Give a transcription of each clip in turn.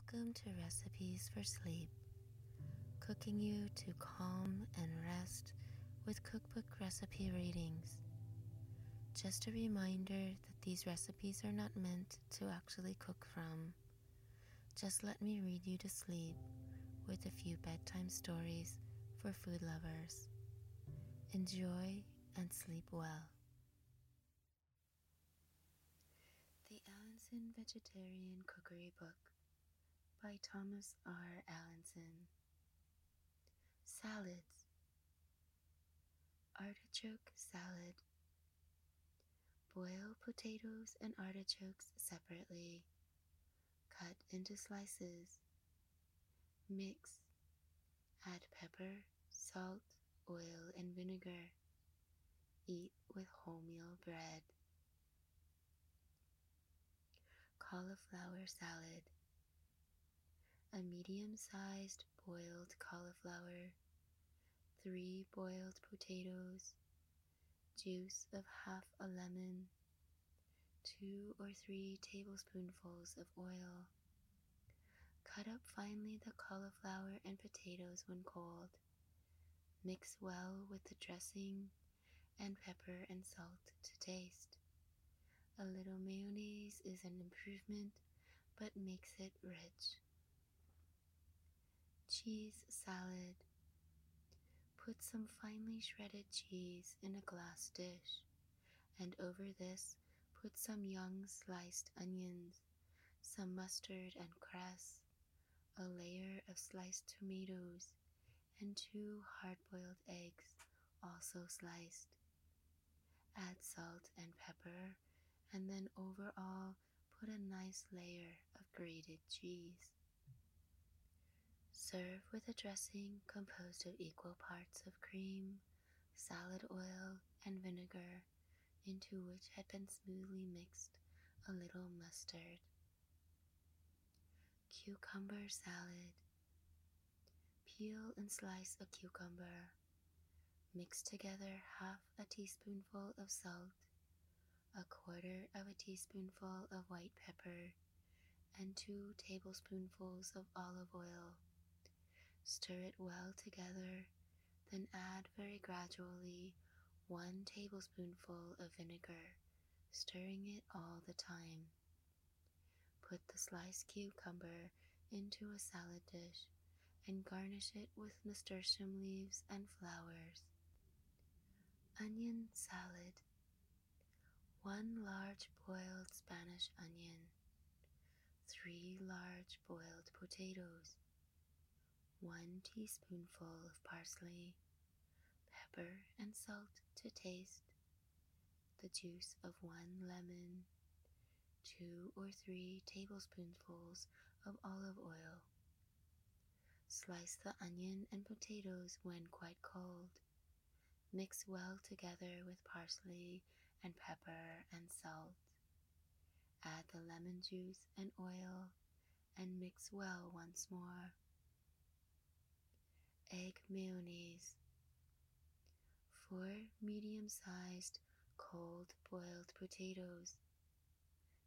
Welcome to Recipes for Sleep, cooking you to calm and rest with cookbook recipe readings. Just a reminder that these recipes are not meant to actually cook from. Just let me read you to sleep with a few bedtime stories for food lovers. Enjoy and sleep well. The Allinson Vegetarian Cookery Book by Thomas R. Allinson. Salads. Artichoke salad. Boil potatoes and artichokes separately. Cut into slices. Mix. Add pepper, salt, oil, and vinegar. Eat with wholemeal bread. Cauliflower salad. A medium sized boiled cauliflower, 3 boiled potatoes, juice of half a lemon, 2 or 3 tablespoonfuls of oil. Cut up finely the cauliflower and potatoes when cold. Mix well with the dressing and pepper and salt to taste. A little mayonnaise is an improvement, but makes it rich. Cheese salad. Put some finely shredded cheese in a glass dish, and over this put some young sliced onions, some mustard and cress, a layer of sliced tomatoes, and two hard boiled eggs, also sliced. Add salt and pepper and then over all put a nice layer of grated cheese. Serve with a dressing composed of equal parts of cream, salad oil, and vinegar, into which had been smoothly mixed a little mustard. Cucumber salad. Peel and slice a cucumber. Mix together half a teaspoonful of salt a quarter of a teaspoonful of white pepper, and two tablespoonfuls of olive oil. Stir it well together, then add very gradually one tablespoonful of vinegar, stirring it all the time. Put the sliced cucumber into a salad dish and garnish it with nasturtium leaves and flowers. Onion salad. 1 large boiled Spanish onion, 3 large boiled potatoes, 1 teaspoonful of parsley, pepper and salt to taste, the juice of 1 lemon, 2 or 3 tablespoonfuls of olive oil. Slice the onion and potatoes when quite cold. Mix well together with parsley and pepper and salt. Add the lemon juice and oil and mix well once more. Egg mayonnaise. Four medium sized cold boiled potatoes.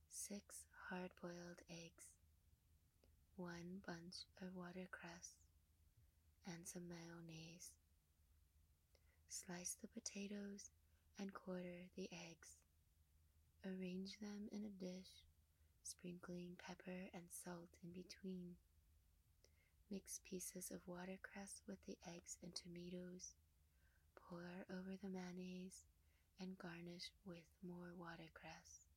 Six hard boiled eggs. One bunch of watercress and some mayonnaise. Slice the potatoes and quarter the eggs. Arrange them in a dish, sprinkling pepper and salt in between. Mix pieces of watercress with the eggs and tomatoes. Pour over the mayonnaise and garnish with more watercress.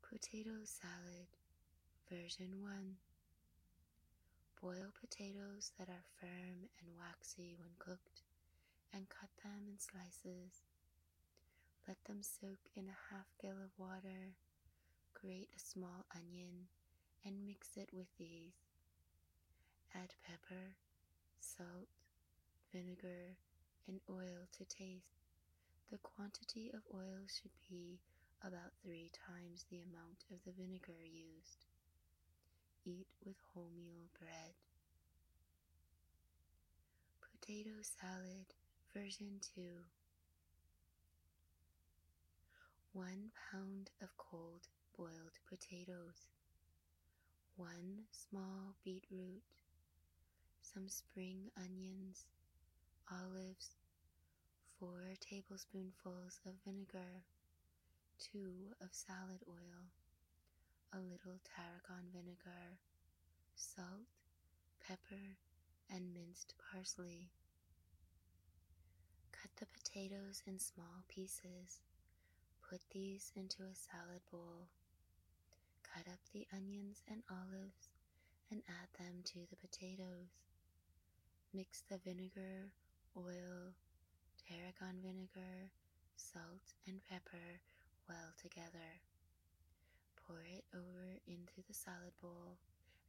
Potato salad, version 1. Boil potatoes that are firm and waxy when cooked and cut them in slices. Let them soak in a half gill of water. Grate a small onion and mix it with these. Add pepper, salt, vinegar, and oil to taste. The quantity of oil should be about three times the amount of the vinegar used. Eat with wholemeal bread. Potato salad Version 2 1 pound of cold boiled potatoes, 1 small beetroot, some spring onions, olives, 4 tablespoonfuls of vinegar, 2 of salad oil, a little tarragon vinegar, salt, pepper, and minced parsley. Cut the potatoes in small pieces. Put these into a salad bowl. Cut up the onions and olives and add them to the potatoes. Mix the vinegar, oil, tarragon vinegar, salt, and pepper well together. Pour it over into the salad bowl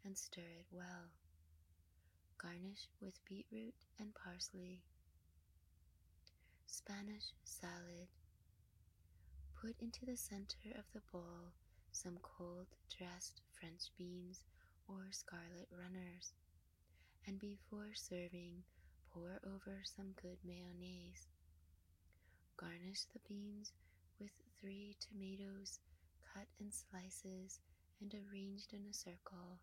and stir it well. Garnish with beetroot and parsley. Spanish salad. Put into the center of the bowl some cold dressed French beans or scarlet runners, and before serving, pour over some good mayonnaise. Garnish the beans with three tomatoes cut in slices and arranged in a circle,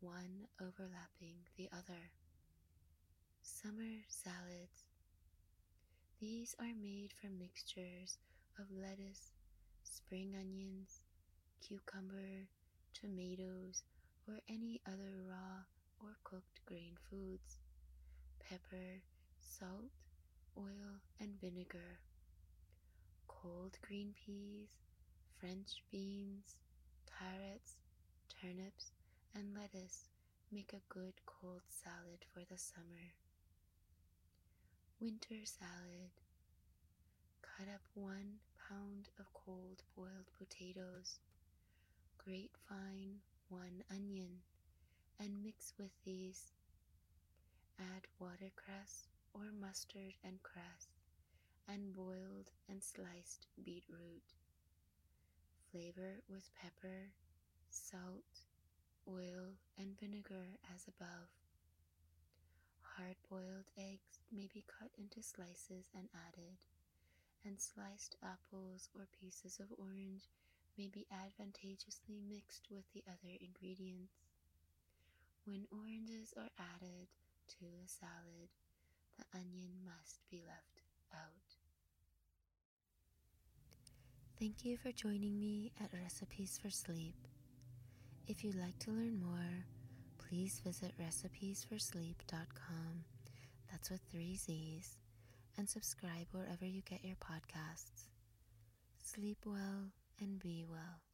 one overlapping the other. Summer salads. These are made from mixtures of lettuce, spring onions, cucumber, tomatoes, or any other raw or cooked grain foods, pepper, salt, oil, and vinegar, cold green peas, French beans, carrots, turnips, and lettuce make a good cold salad for the summer. Winter salad. Cut up one pound of cold boiled potatoes. Grate fine one onion and mix with these. Add watercress or mustard and cress and boiled and sliced beetroot. Flavor with pepper, salt, oil, and vinegar as above. Hard boiled eggs may be cut into slices and added, and sliced apples or pieces of orange may be advantageously mixed with the other ingredients. When oranges are added to a salad, the onion must be left out. Thank you for joining me at Recipes for Sleep. If you'd like to learn more, please visit recipesforsleep.com. That's with three Z's. And subscribe wherever you get your podcasts. Sleep well and be well.